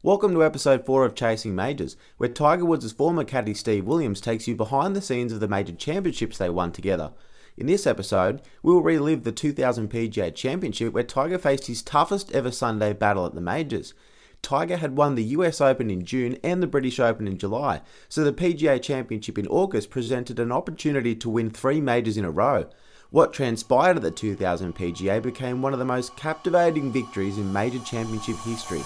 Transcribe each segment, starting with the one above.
Welcome to episode 4 of Chasing Majors, where Tiger Woods' former caddy Steve Williams takes you behind the scenes of the major championships they won together. In this episode, we will relive the 2000 PGA Championship where Tiger faced his toughest ever Sunday battle at the majors. Tiger had won the US Open in June and the British Open in July, so the PGA Championship in August presented an opportunity to win three majors in a row. What transpired at the 2000 PGA became one of the most captivating victories in major championship history.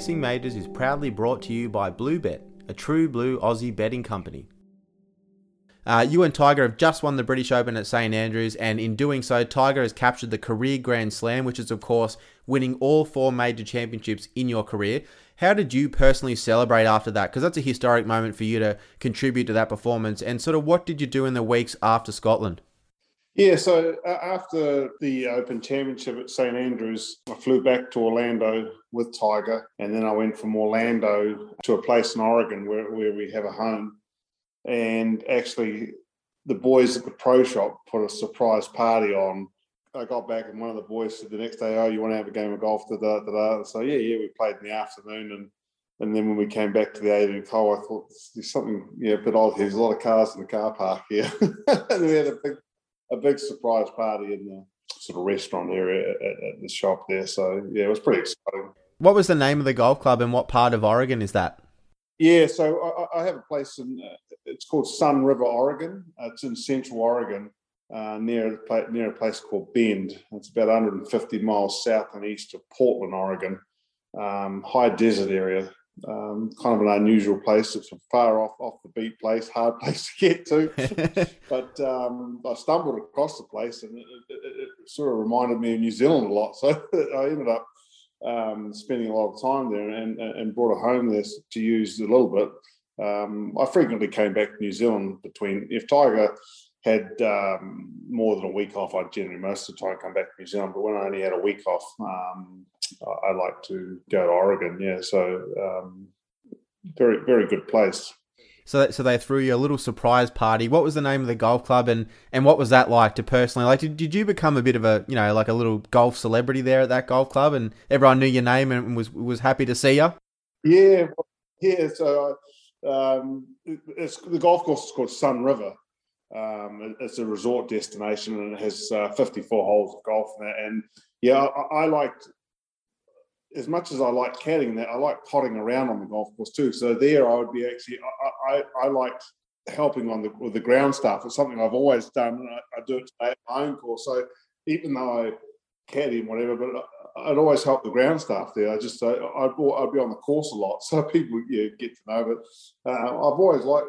Chasing Majors is proudly brought to you by Bluebet, a true blue Aussie betting company. Uh, you and Tiger have just won the British Open at St Andrews, and in doing so, Tiger has captured the career Grand Slam, which is, of course, winning all four major championships in your career. How did you personally celebrate after that? Because that's a historic moment for you to contribute to that performance. And sort of what did you do in the weeks after Scotland? Yeah, so uh, after the Open Championship at St Andrews, I flew back to Orlando with Tiger, and then I went from Orlando to a place in Oregon where, where we have a home. And actually, the boys at the pro shop put a surprise party on. I got back, and one of the boys said the next day, "Oh, you want to have a game of golf?" Da, da, da. So yeah, yeah, we played in the afternoon, and and then when we came back to the 18 hole, I thought there's something yeah, a bit odd. There's a lot of cars in the car park here, and we had a big a big surprise party in the sort of restaurant area at, at, the shop there. So yeah, it was pretty exciting. What was the name of the golf club and what part of Oregon is that? Yeah, so I, I have a place in uh, it's called Sunriver, Oregon. Uh, it's in Central Oregon, uh, near near a place called Bend. It's about 150 miles south and east of Portland, Oregon. Um, high desert area um, kind of an unusual place. It's a far off off the beat place, hard place to get to. but um, I stumbled across the place, and it, it, it, sort of reminded me of New Zealand a lot. So I ended up um, spending a lot of time there, and, and brought a home there to use a little bit. Um, I frequently came back to New Zealand between if Tiger had um, more than a week off, I'd generally most of the time come back to New Zealand. But when I only had a week off, um, I like to go to Oregon. Yeah, so um, very very good place. So, so they threw you a little surprise party. What was the name of the golf club, and and what was that like to personally like? Did, did you become a bit of a you know like a little golf celebrity there at that golf club, and everyone knew your name and was was happy to see you? Yeah, yeah. So um, it's the golf course is called Sunriver. Um, it's a resort destination and it has uh, 54 holes of golf it. And yeah, I, I liked as much as I like caddying that, I like potting around on the golf course too. So there, I would be actually, I, I, I liked helping on the with the ground stuff. It's something I've always done, and I, I do it today at my own course. So even though I caddy and whatever, but I'd always help the ground staff there. I just uh, I'd, I'd be on the course a lot, so people yeah, get to know. But uh, I've always liked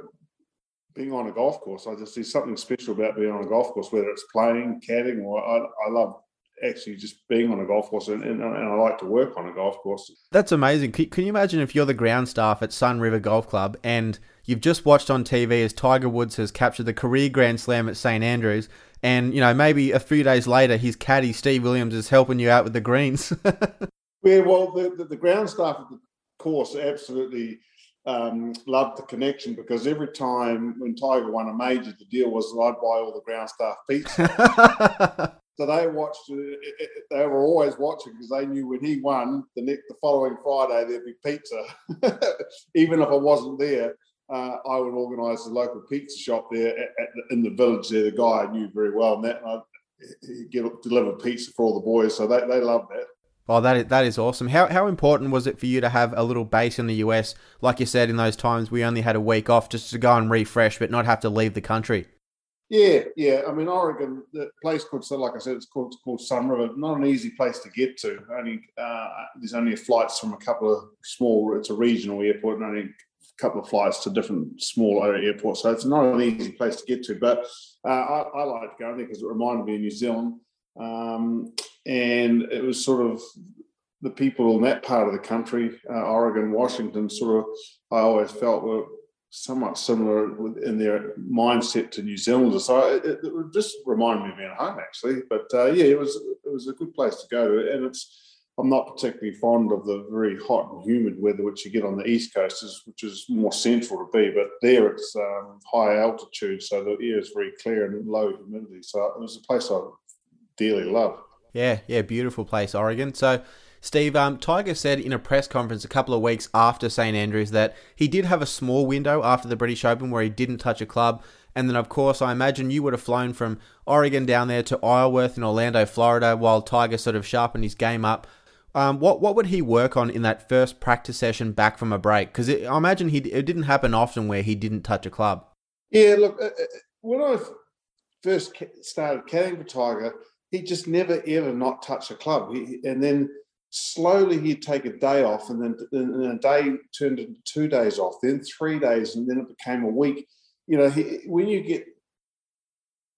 being on a golf course. I just see something special about being on a golf course, whether it's playing, caddying, or I, I love actually just being on a golf course and, and, and, I like to work on a golf course. That's amazing. Can, can, you imagine if you're the ground staff at Sunriver Golf Club and you've just watched on TV as Tiger Woods has captured the career Grand Slam at St Andrews and, you know, maybe a few days later his caddy Steve Williams is helping you out with the greens? yeah, well, the, the, the, ground staff at the course absolutely um, loved the connection because every time when Tiger won a major, the deal was that I'd buy all the ground staff pizza. So they watched. They were always watching because they knew when he won the next, the following Friday there'd be pizza. Even if I wasn't there, uh, I would organise the local pizza shop there at, at in the village. There, the guy I knew very well, and that and I'd get deliver pizza for all the boys. So they they loved that. Oh, that is, that is awesome. How, how important was it for you to have a little base in the US? Like you said, in those times, we only had a week off just to go and refresh, but not have to leave the country. Yeah, yeah. I mean, Oregon, the place called, so like I said, it's called, it's called Sunriver. Not an easy place to get to. Only uh, there's only flights from a couple of small. It's a regional airport, and only a couple of flights to different small airports. So it's not an easy place to get to, but uh, I, I like going there because it reminded me of New Zealand. Um, and it was sort of the people in that part of the country, uh, Oregon, Washington, sort of, I always felt were somewhat similar in their mindset to New Zealanders. So it, it just reminded me of being home, actually. But uh, yeah, it was it was a good place to go to, and it's. I'm not particularly fond of the very hot and humid weather which you get on the east coast, which is more central to be. But there, it's um, high altitude, so the air is very clear and low humidity. So it was a place I dearly love. Yeah, yeah, beautiful place, Oregon. So Steve, um, Tiger said in a press conference a couple of weeks after St Andrews that he did have a small window after the British Open where he didn't touch a club. And then, of course, I imagine you would have flown from Oregon down there to Isleworth in Orlando, Florida, while Tiger sort of sharpened his game up. Um, what what would he work on in that first practice session back from a break? Because I imagine he it didn't happen often where he didn't touch a club. Yeah, look, uh, uh, when I first started caddying for Tiger, he just never ever not touch a club. He, and then slowly he'd take a day off and then and a day turned into two days off then three days and then it became a week. You know he, when you get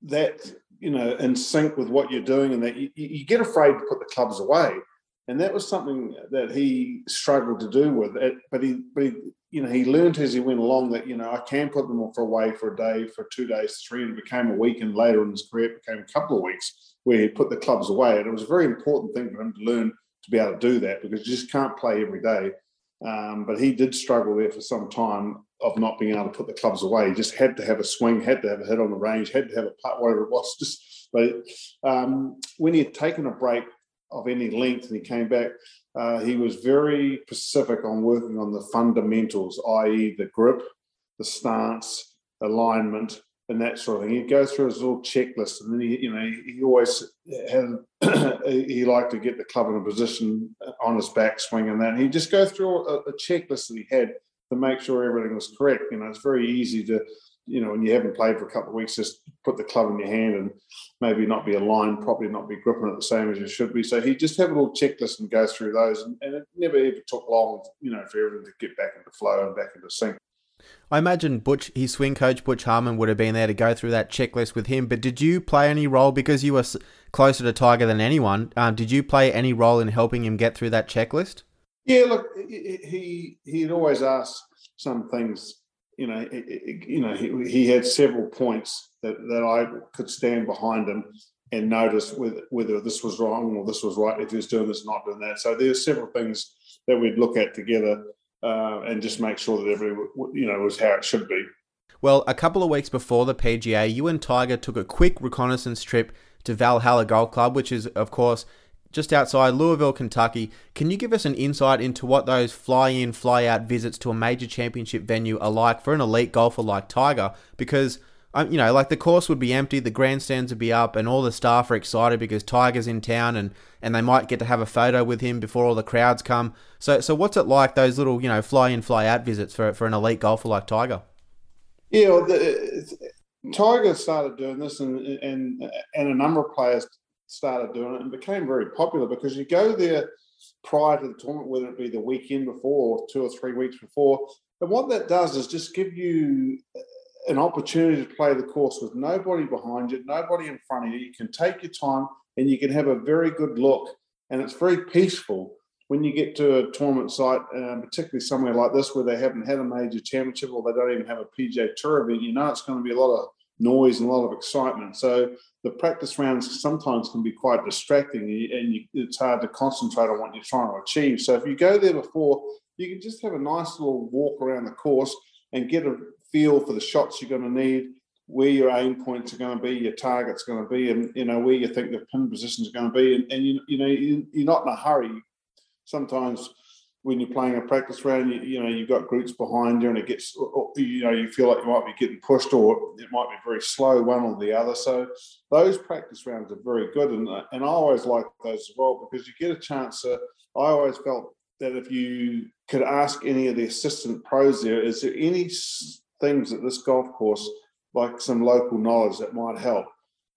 that you know in sync with what you're doing and that you, you, get afraid to put the clubs away. And that was something that he struggled to do with. It but he but he you know he learned as he went along that you know i can put them for away for a day for two days three and it became a week and later in his career it became a couple of weeks where he put the clubs away. And it was a very important thing for him to learn to be able to do that because you just can't play every day. Um, but he did struggle there for some time of not being able to put the clubs away. He just had to have a swing, had to have a hit on the range, had to have a putt, whatever it was. Just but um, when he had taken a break of any length and he came back, uh, he was very specific on working on the fundamentals, i.e., the grip, the stance, alignment, and that sort of thing. He'd go through his little checklist, and then he, you know, he always had he liked to get the club in a position on his backswing and that. He'd just go through a, a, checklist that he had to make sure everything was correct. You know, it's very easy to, you know, when you haven't played for a couple of weeks, just put the club in your hand and maybe not be aligned properly, not be gripping it the same as you should be. So he'd just have a little checklist and go through those, and, and it never ever took long, you know, for everything to get back into flow and back into sync. I imagine Butch, his swing coach Butch Harmon, would have been there to go through that checklist with him. But did you play any role because you were closer to Tiger than anyone? Um, did you play any role in helping him get through that checklist? Yeah, look, he he'd always ask some things. You know, you know, he, he had several points that, that I could stand behind him and notice whether, whether this was wrong or this was right. If he was doing this, not doing that. So there's several things that we'd look at together uh, and just make sure that every you know was how it should be. Well, a couple of weeks before the PGA, you and Tiger took a quick reconnaissance trip to Valhalla Golf Club, which is, of course, just outside Louisville, Kentucky. Can you give us an insight into what those fly in, fly out visits to a major championship venue are like for an elite golfer like Tiger? Because um, you know, like the course would be empty, the grandstands would be up, and all the staff are excited because Tiger's in town, and and they might get to have a photo with him before all the crowds come. So, so what's it like those little, you know, fly in, fly out visits for for an elite golfer like Tiger? Yeah, the, Tiger started doing this, and and and a number of players started doing it, and became very popular because you go there prior to the tournament, whether it be the weekend before or two or three weeks before. And what that does is just give you an opportunity to play the course with nobody behind you, nobody in front of you. You can take your time and you can have a very good look. And it's very peaceful when you get to a tournament site, um, particularly somewhere like this where they haven't had a major championship or they don't even have a PGA Tour event. You know, it's going to be a lot of noise and a lot of excitement. So the practice rounds sometimes can be quite distracting and you, it's hard to concentrate on what you're trying to achieve. So if you go there before, you can just have a nice little walk around the course and get a feel for the shots you're going to need, where your aim points are going to be, your target's going to be, and you know where you think the pin positions are going to be. And, and you, you know you, you're not in a hurry. Sometimes when you're playing a practice round, you, you know you've got groups behind you, and it gets you know you feel like you might be getting pushed, or it might be very slow, one or the other. So those practice rounds are very good, and and I always like those as well because you get a chance to. I always felt that if you could ask any of the assistant pros there, is there any things at this golf course, like some local knowledge that might help.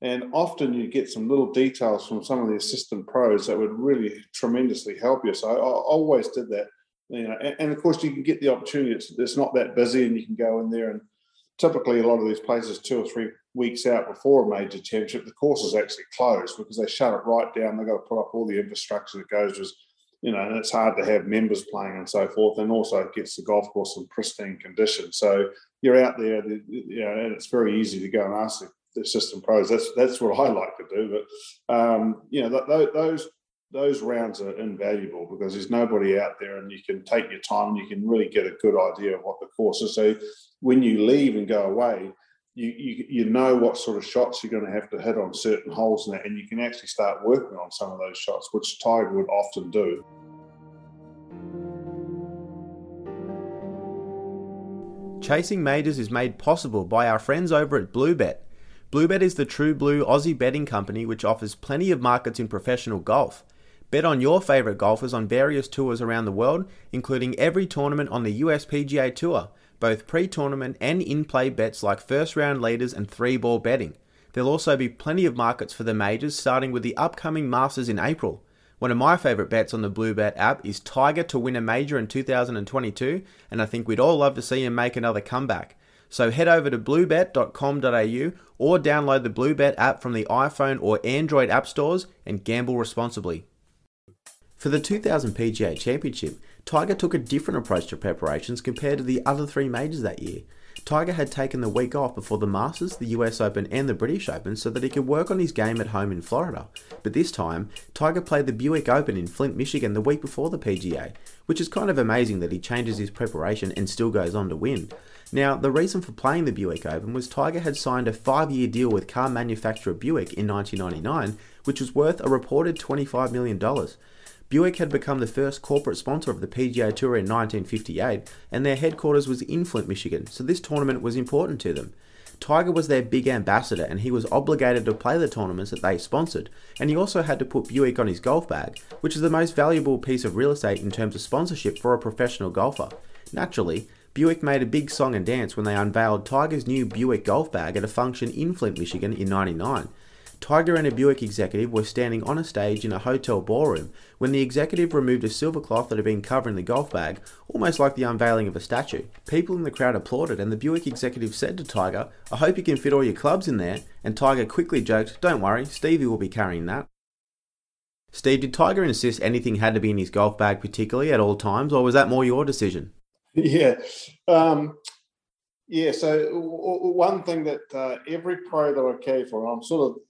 And often you get some little details from some of the assistant pros that would really tremendously help you. So I, always did that. you know, and, and, of course you can get the opportunity. It's, it's not that busy, and you can go in there. And typically, a lot of these places, two or three weeks out before a major championship, the course is actually closed because they shut it right down. They've got to put up all the infrastructure that goes with, you know, and it's hard to have members playing and so forth. And also, it gets the golf course in pristine condition. So you're out there, you know, and it's very easy to go and ask the, assistant pros. That's that's what I like to do. But um, you know, th- those those rounds are invaluable because there's nobody out there and you can take your time and you can really get a good idea of what the course is. So when you leave and go away, you, you, you know what sort of shots you're going to have to hit on certain holes and, that, and you can actually start working on some of those shots, which Tiger would often do. Chasing Majors is made possible by our friends over at Bluebet. Bluebet is the true blue Aussie betting company which offers plenty of markets in professional golf. Bet on your favourite golfers on various tours around the world, including every tournament on the US PGA Tour, both pre tournament and in play bets like first round leaders and three ball betting. There'll also be plenty of markets for the majors, starting with the upcoming Masters in April. One of my favourite bets on the Bluebet app is Tiger to win a major in 2022, and I think we'd all love to see him make another comeback. So head over to bluebet.com.au or download the Bluebet app from the iPhone or Android app stores and gamble responsibly. For the 2000 PGA Championship, Tiger took a different approach to preparations compared to the other three majors that year. Tiger had taken the week off before the Masters, the US Open, and the British Open so that he could work on his game at home in Florida. But this time, Tiger played the Buick Open in Flint, Michigan the week before the PGA, which is kind of amazing that he changes his preparation and still goes on to win. Now, the reason for playing the Buick Open was Tiger had signed a five year deal with car manufacturer Buick in 1999, which was worth a reported $25 million. Buick had become the first corporate sponsor of the PGA Tour in 1958, and their headquarters was in Flint, Michigan, so this tournament was important to them. Tiger was their big ambassador and he was obligated to play the tournaments that they sponsored, and he also had to put Buick on his golf bag, which is the most valuable piece of real estate in terms of sponsorship for a professional golfer. Naturally, Buick made a big song and dance when they unveiled Tiger's new Buick golf bag at a function in Flint, Michigan in 99. Tiger and a Buick executive were standing on a stage in a hotel ballroom when the executive removed a silver cloth that had been covering the golf bag, almost like the unveiling of a statue. People in the crowd applauded, and the Buick executive said to Tiger, I hope you can fit all your clubs in there. And Tiger quickly joked, Don't worry, Stevie will be carrying that. Steve, did Tiger insist anything had to be in his golf bag particularly at all times, or was that more your decision? Yeah. Um, yeah, so one thing that uh, every pro that I care for, I'm sort of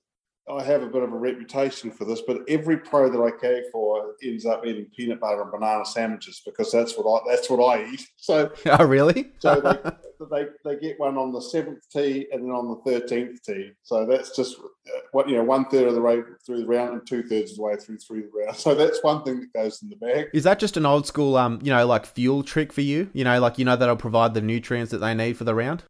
I have a bit of a reputation for this, but every pro that I care for ends up eating peanut butter and banana sandwiches because that's what I that's what I eat. So oh really? so they, they they get one on the seventh tee and then on the thirteenth tee. So that's just uh, what you know, one third of the way through the round and two thirds of the way through through the round. So that's one thing that goes in the bag. Is that just an old school um you know like fuel trick for you? You know like you know that'll provide the nutrients that they need for the round.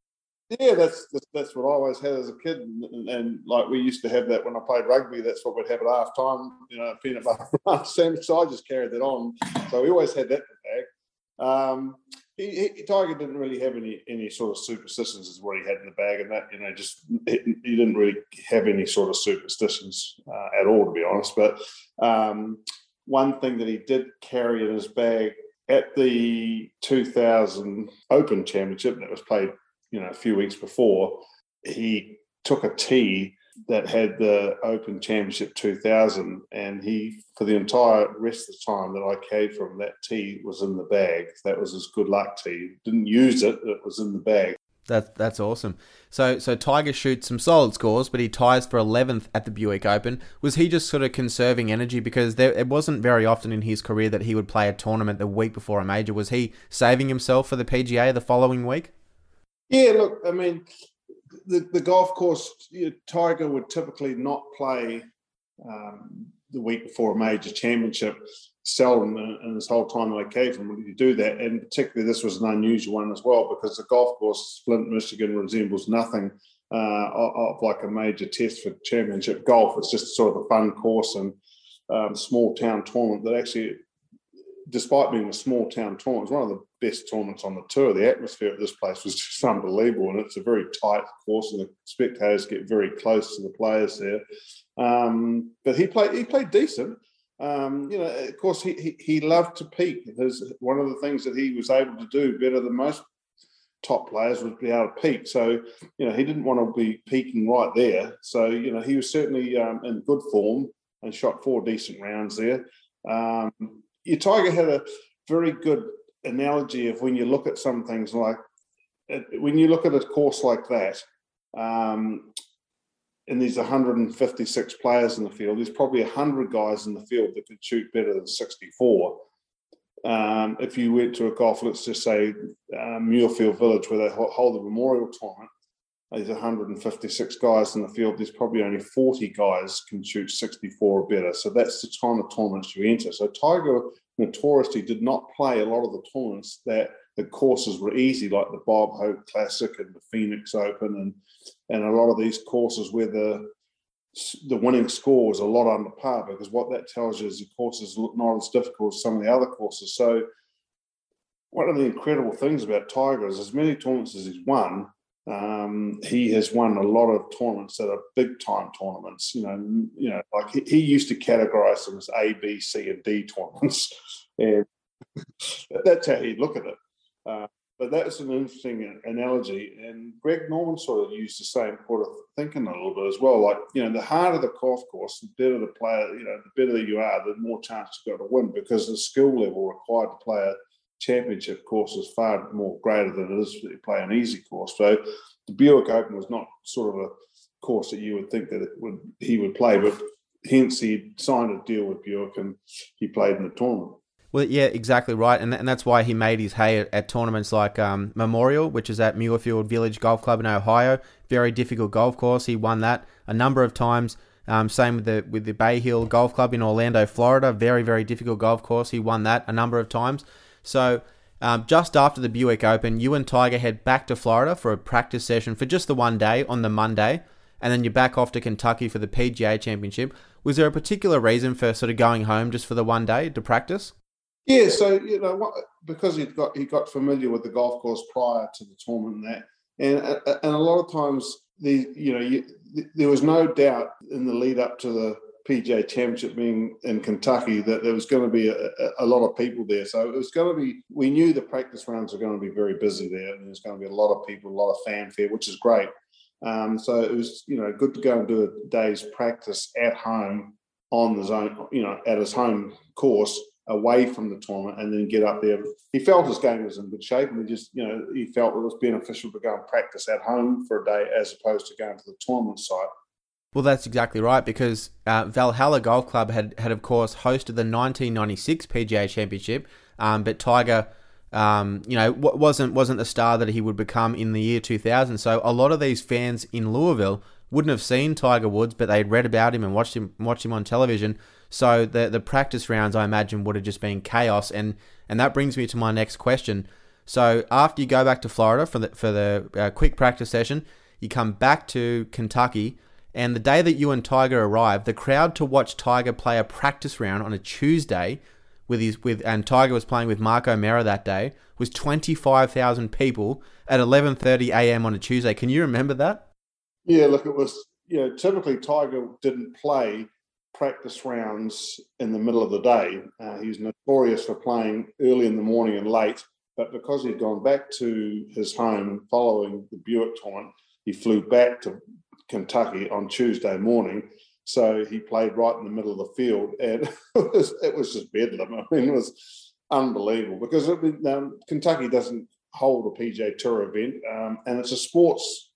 Yeah, that's, that's, what I always had as a kid, and, and, and, like we used to have that when I played rugby. That's what we'd have at half time, you know, peanut butter sandwich. So I just carried that on. So we always had that in the bag. Um, he, he, Tiger didn't really have any any sort of superstitions, is what he had in the bag, and that you know just he, he didn't really have any sort of superstitions uh, at all, to be honest. But um, one thing that he did carry in his bag at the 2000 Open Championship that was played you know, a few weeks before, he took a tee that had the Open Championship 2000, and he, for the entire rest of the time that I came from, that tee was in the bag. That was his good luck tee. Didn't use it; it was in the bag. That's that's awesome. So so Tiger shoots some solid scores, but he ties for 11th at the Buick Open. Was he just sort of conserving energy because there it wasn't very often in his career that he would play a tournament the week before a major? Was he saving himself for the PGA the following week? Yeah, look, I mean, the, the golf course, you know, Tiger would typically not play um, the week before a major championship. Seldom in this whole time came from would you do that, and particularly this was an unusual one as well because the golf course, Flint, Michigan, resembles nothing uh, of, like a major test for championship golf. It's just sort of a fun course and um, small town tournament that actually despite being a small town tournament, it's one of the best tournaments on the tour. The atmosphere at this place was just unbelievable, and it's a very tight course, and the spectators get very close to the players there. Um, but he played he played decent. Um, you know, of course, he, he, he loved to peak. His, one of the things that he was able to do better than most top players was be able to peak. So, you know, he didn't want to be peaking right there. So, you know, he was certainly um, in good form and shot four decent rounds there. Um, your Tiger had a very good analogy of when you look at some things like when you look at a course like that, um, and there's 156 players in the field, there's probably 100 guys in the field that could shoot better than 64. Um, if you went to a golf, let's just say um, Muirfield Village, where they hold the memorial tournament, there's 156 guys in the field. There's probably only 40 guys can shoot 64 or better. So that's the kind of tournaments you enter. So Tiger notoriously did not play a lot of the tournaments that the courses were easy, like the Bob Hope Classic and the Phoenix Open, and and a lot of these courses where the the winning score was a lot under par because what that tells you is the courses look not as difficult as some of the other courses. So one of the incredible things about Tiger is as many tournaments as he's won, um, he has won a lot of tournaments that are big time tournaments. You know, you know, like he, he used to categorize them as A, B, C, and D tournaments, and that's how he'd look at it. Uh, but that's an interesting analogy. And Greg Norman sort of used the same sort of thinking a little bit as well. Like, you know, the harder the golf course, the better the player, you know, the better you are, the more chance you've got to win because the skill level required to play a championship course is far more greater than it is to play an easy course. So the Buick Open was not sort of a course that you would think that would he would play, but hence he signed a deal with Buick and he played in the tournament. Well, yeah, exactly right, and and that's why he made his hay at, at tournaments like um, Memorial, which is at Muirfield Village Golf Club in Ohio. Very difficult golf course. He won that a number of times. Um, same with the with the Bay Hill Golf Club in Orlando, Florida. Very very difficult golf course. He won that a number of times. So um, just after the Buick Open, you and Tiger head back to Florida for a practice session for just the one day on the Monday, and then you're back off to Kentucky for the PGA Championship. Was there a particular reason for sort of going home just for the one day to practice? Yeah, so you know, what, because he got he got familiar with the golf course prior to the tournament, and that, and and a lot of times the you know you, there was no doubt in the lead up to the PGA Championship being in Kentucky that there was going to be a, a, lot of people there. So it was going to be. We knew the practice rounds were going to be very busy there, and there's going to be a lot of people, a lot of fanfare, which is great. Um, so it was you know good to go and do a day's practice at home on the zone, you know, at his home course away from the tournament and then get up there. He felt his game was in good shape and he just, you know, he felt it was beneficial to go and practice at home for a day as opposed to going to the tournament site. Well, that's exactly right because uh, Valhalla Golf Club had, had, of course, hosted the 1996 PGA Championship, um, but Tiger, um, you know, wasn't wasn't the star that he would become in the year 2000. So a lot of these fans in Louisville wouldn't have seen Tiger Woods, but they'd read about him and watched him watched him on television. So the the practice rounds, I imagine, would have just been chaos. And and that brings me to my next question. So after you go back to Florida for the for the uh, quick practice session, you come back to Kentucky, and the day that you and Tiger arrived, the crowd to watch Tiger play a practice round on a Tuesday with his with and Tiger was playing with Mark O'Meara that day was twenty five thousand people at eleven thirty a.m. on a Tuesday. Can you remember that? Yeah, look, it was you know typically Tiger didn't play practice rounds in the middle of the day. Uh, he's notorious for playing early in the morning and late, but because he'd gone back to his home following the Buick tournament, he flew back to Kentucky on Tuesday morning. So he played right in the middle of the field, and it was, it was just bedlam. I mean, it was unbelievable because it, um, Kentucky doesn't hold a PGA Tour event, um, and it's a sports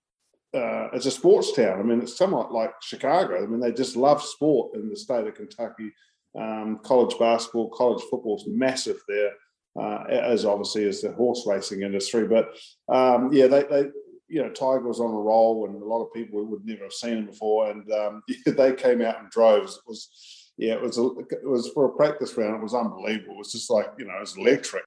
uh, it's a sports town. I mean, it's somewhat like Chicago. I mean, they just love sport in the state of Kentucky. Um, college basketball, college football is massive there, uh, as obviously as the horse racing industry. But um, yeah, they, they, you know, Tiger was on a roll, and a lot of people would never have seen him before, and um, they came out in droves. It was, yeah, it was, a, it was for a practice round. It was unbelievable. It was just like you know, it was electric.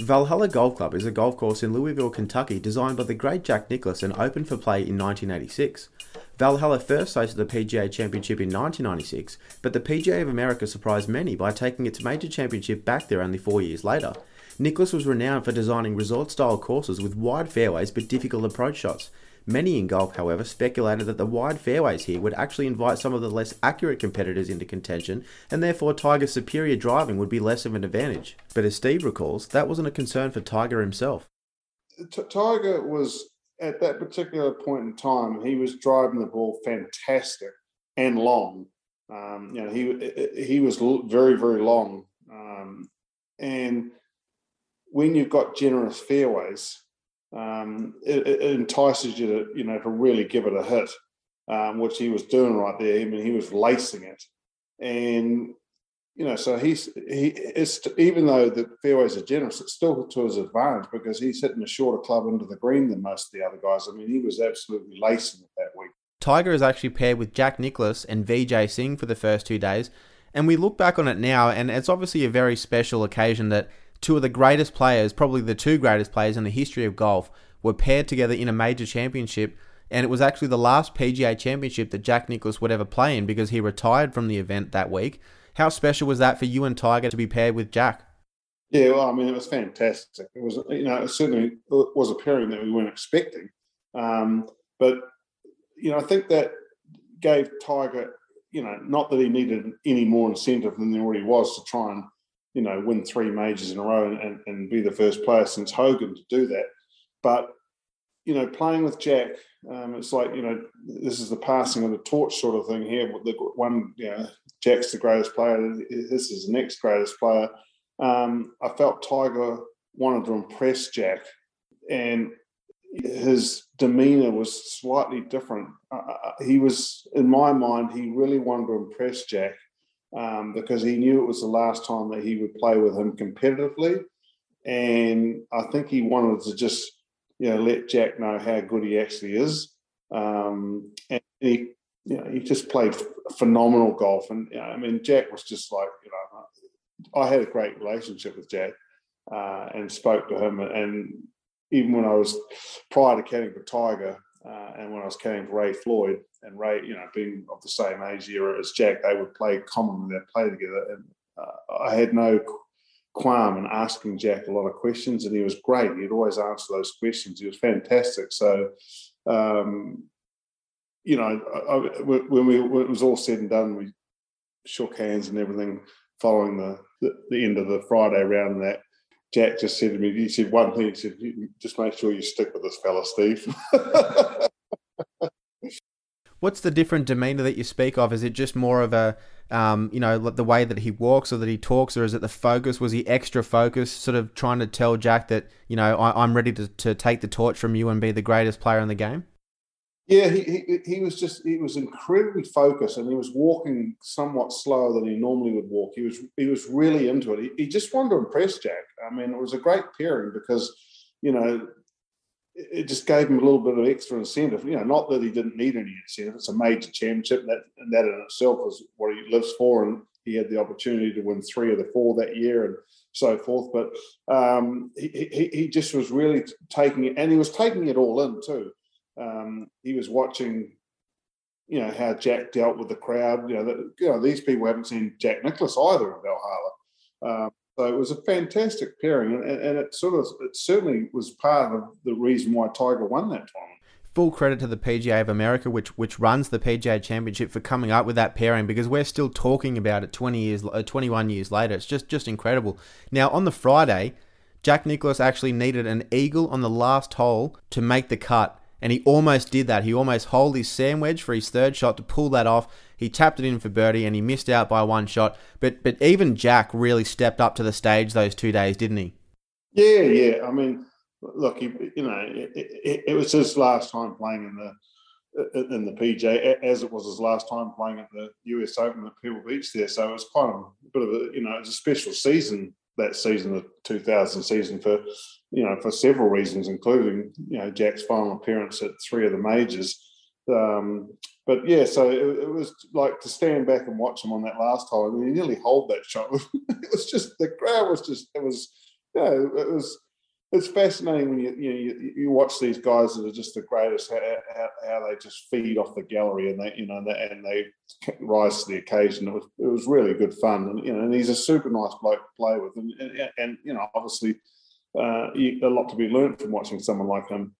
Valhalla Golf Club is a golf course in Louisville, Kentucky, designed by the great Jack Nicklaus and opened for play in 1986. Valhalla first hosted the PGA Championship in 1996, but the PGA of America surprised many by taking its major championship back there only four years later. Nicklaus was renowned for designing resort style courses with wide fairways but difficult approach shots. Many in golf, however, speculated that the wide fairways here would actually invite some of the less accurate competitors into contention, and therefore Tiger's superior driving would be less of an advantage. But as Steve recalls, that wasn't a concern for Tiger himself. T- Tiger was at that particular point in time, he was driving the ball fantastic and long. Um, you know, he he was very very long, um, and when you've got generous fairways, um, it, it, entices you to you know to really give it a hit, um, which he was doing right there. I mean, he was lacing it, and you know, so he's he it's even though the fairways are generous, it's still to his advantage because he's hitting a shorter club into the green than most of the other guys. I mean, he was absolutely lacing it that week. Tiger is actually paired with Jack Nicklaus and Vijay Singh for the first two days, and we look back on it now, and it's obviously a very special occasion that two of the greatest players, probably the two greatest players in the history of golf, were paired together in a major championship. And it was actually the last PGA championship that Jack Nicklaus would ever play in because he retired from the event that week. How special was that for you and Tiger to be paired with Jack? Yeah, well, I mean, it was fantastic. It was, you know, it certainly was a pairing that we weren't expecting. Um, but, you know, I think that gave Tiger, you know, not that he needed any more incentive than there already was to try and you know, win three majors in a row and, and be the first player since Hogan to do that. But, you know, playing with Jack, um, it's like, you know, this is the passing of the torch sort of thing here. The one, you know, Jack's the greatest player. This is the next greatest player. Um, I felt Tiger wanted to impress Jack, and his demeanor was slightly different. Uh, uh he was, in my mind, he really wanted to impress Jack um, because he knew it was the last time that he would play with him competitively. And I think he wanted to just, you know, let Jack know how good he actually is. Um, and he, you know, he just played phenomenal golf. And you know, I mean, Jack was just like, you know, I had a great relationship with Jack uh, and spoke to him. And even when I was prior to caddying for Tiger, uh, and when I was caddying for Ray Floyd, and Ray, you know, being of the same age era as Jack, they would play commonly, they'd play together. And uh, I had no qualm in asking Jack a lot of questions, and he was great. He'd always answer those questions. He was fantastic. So, um, you know, I, I, when, we, when it was all said and done, we shook hands and everything following the, the, the end of the Friday round that. Jack just said to me, he said one thing, he said, just make sure you stick with this fella, Steve. What's the different demeanor that you speak of? Is it just more of a, um, you know, the way that he walks or that he talks, or is it the focus? Was he extra focused, sort of trying to tell Jack that, you know, I, am ready to, to take the torch from you and be the greatest player in the game? Yeah, he, he, he was just he was incredibly focused, and he was walking somewhat slower than he normally would walk. He was he was really into it. He, he just wanted to impress Jack. I mean, it was a great pairing because you know it just gave him a little bit of extra incentive. You know, not that he didn't need any incentive. It's a major championship, that, and that in itself was what he lives for. And he had the opportunity to win three of the four that year, and so forth. But um, he, he, he just was really taking it, and he was taking it all in too. Um, he was watching, you know, how Jack dealt with the crowd. You know, that, you know these people haven't seen Jack Nicklaus either in Valhalla. Um, so it was a fantastic pairing, and, and it sort of it certainly was part of the reason why Tiger won that tournament. Full credit to the PGA of America, which which runs the PGA Championship, for coming up with that pairing because we're still talking about it twenty years, uh, twenty one years later. It's just just incredible. Now on the Friday, Jack Nicklaus actually needed an eagle on the last hole to make the cut and he almost did that. He almost holed his sand wedge for his third shot to pull that off. He tapped it in for birdie, and he missed out by one shot. But but even Jack really stepped up to the stage those two days, didn't he? Yeah, yeah. I mean, look, you know, it, it, it was his last time playing in the in the PJ, as it was his last time playing at the US Open at Pebble Beach there. So it was of a bit of a, you know, it was a special season that season, the 2000 season, for you know for several reasons, including you know Jack's final appearance at three of the majors. Um, but yeah, so it, it, was like to stand back and watch him on that last hole. I mean, he nearly hold that shot. it was just the crowd was just it was yeah, it was it's fascinating when you you, know, you, you watch these guys that are just the greatest how, how, how, they just feed off the gallery and they you know and they, and they rise to the occasion. It was it was really good fun and you know and he's a super nice bloke to play with and and, and you know obviously uh, a lot to be learned from watching someone like him.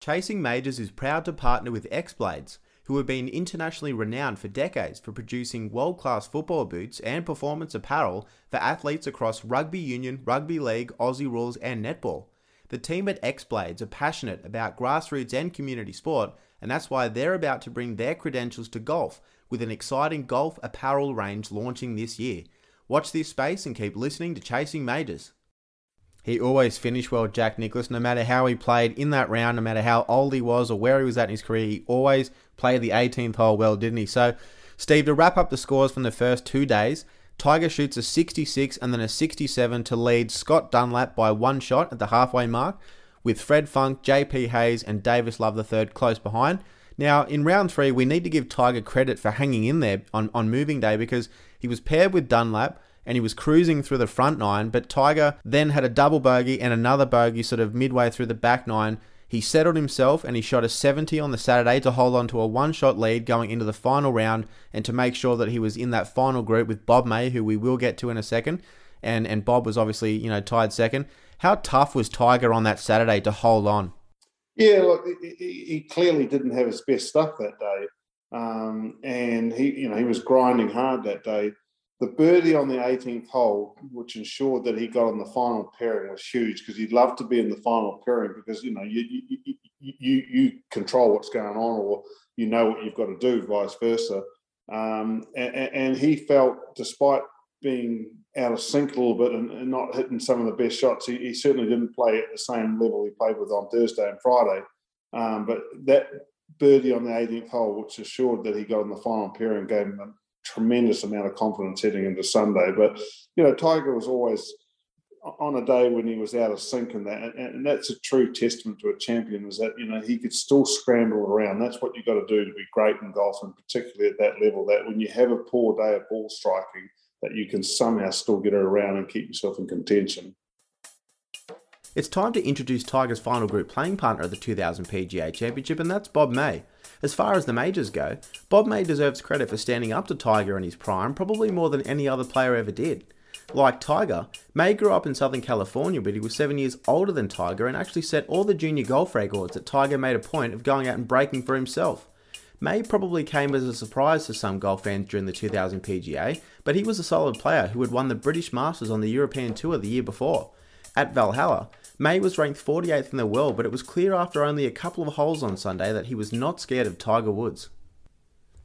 Chasing Majors is proud to partner with X Blades, who have been internationally renowned for decades for producing world class football boots and performance apparel for athletes across rugby union, rugby league, Aussie rules, and netball. The team at X Blades are passionate about grassroots and community sport, and that's why they're about to bring their credentials to golf with an exciting golf apparel range launching this year. Watch this space and keep listening to Chasing Majors. He always finished well, Jack Nicklaus. No matter how he played in that round, no matter how old he was or where he was at in his career, he always played the 18th hole well, didn't he? So, Steve, to wrap up the scores from the first two days, Tiger shoots a 66 and then a 67 to lead Scott Dunlap by one shot at the halfway mark, with Fred Funk, JP Hayes, and Davis Love III close behind. Now, in round three, we need to give Tiger credit for hanging in there on, on moving day because he was paired with Dunlap and he was cruising through the front nine, but Tiger then had a double bogey and another bogey sort of midway through the back nine. He settled himself and he shot a 70 on the Saturday to hold on to a one shot lead going into the final round and to make sure that he was in that final group with Bob May, who we will get to in a second. And, and Bob was obviously, you know, tied second. How tough was Tiger on that Saturday to hold on? Yeah, look, he, clearly didn't have his best stuff that day. Um, and he, you know, he was grinding hard that day the birdie on the 18th hole, which ensured that he got on the final pairing, was huge because he'd love to be in the final pairing because you know you you, you, you control what's going on or you know what you've got to do, vice versa. Um, and, and, he felt, despite being out of sync a little bit and, and not hitting some of the best shots, he, he, certainly didn't play at the same level he played with on Thursday and Friday. Um, but that birdie on the 18th hole, which assured that he got in the final pairing, gave him tremendous amount of confidence heading into Sunday. But you know, Tiger was always on a day when he was out of sync and that, and, that's a true testament to a champion is that you know he could still scramble around. That's what you've got to do to be great in golf, and particularly at that level. That when you have a poor day of ball striking, that you can somehow still get it around and keep yourself in contention. It's time to introduce Tiger's final group playing partner at the 2000 PGA Championship, and that's Bob May. As far as the majors go, Bob May deserves credit for standing up to Tiger in his prime, probably more than any other player ever did. Like Tiger, May grew up in Southern California, but he was seven years older than Tiger and actually set all the junior golf records that Tiger made a point of going out and breaking for himself. May probably came as a surprise to some golf fans during the 2000 PGA, but he was a solid player who had won the British Masters on the European Tour the year before. At Valhalla, May was ranked 48th in the world, but it was clear after only a couple of holes on Sunday that he was not scared of Tiger Woods.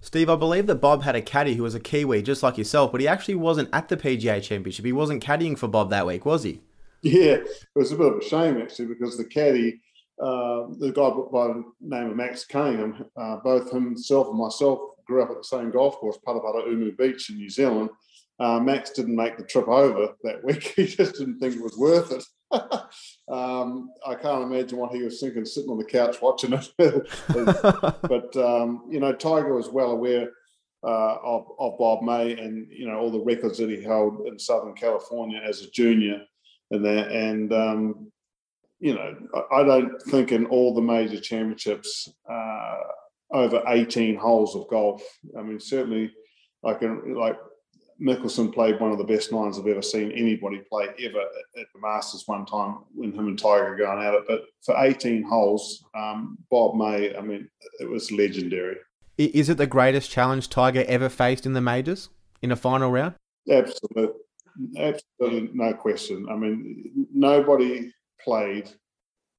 Steve, I believe that Bob had a caddy who was a Kiwi just like yourself, but he actually wasn't at the PGA Championship. He wasn't caddying for Bob that week, was he? Yeah, it was a bit of a shame actually because the caddy, uh, the guy by the name of Max Cunningham, uh, both himself and myself grew up at the same golf course, Paraparaumu Beach in New Zealand. Uh, Max didn't make the trip over that week. He just didn't think it was worth it. um, I can't imagine what he was thinking sitting on the couch watching it. but um, you know, Tiger was well aware uh, of, of Bob May and you know all the records that he held in Southern California as a junior, and that and um, you know I, I, don't think in all the major championships uh, over 18 holes of golf. I mean, certainly I can like Mickelson played one of the best nines I've ever seen anybody play ever at, the Masters one time when him and Tiger were going at it. But for 18 holes, um, Bob May, I mean, it was legendary. Is it the greatest challenge Tiger ever faced in the majors in a final round? Absolutely. Absolutely, no question. I mean, nobody played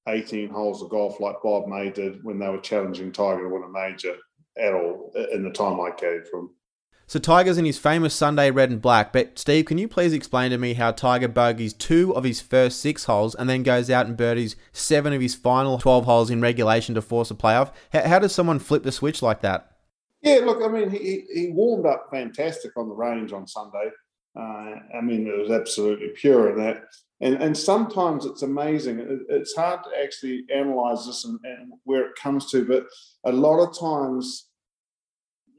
18 holes of golf like Bob May did when they were challenging Tiger to win a major at all in the time I carried from. So Tiger's in his famous Sunday red and black, but Steve, can you please explain to me how Tiger bogeys two of his first six holes and then goes out and birdies seven of his final 12 holes in regulation to force a playoff? How, does someone flip the switch like that? Yeah, look, I mean, he, he warmed up fantastic on the range on Sunday. Uh, I mean, it was absolutely pure in that. And, and sometimes it's amazing. It's hard to actually analyze this and, and where it comes to, but a lot of times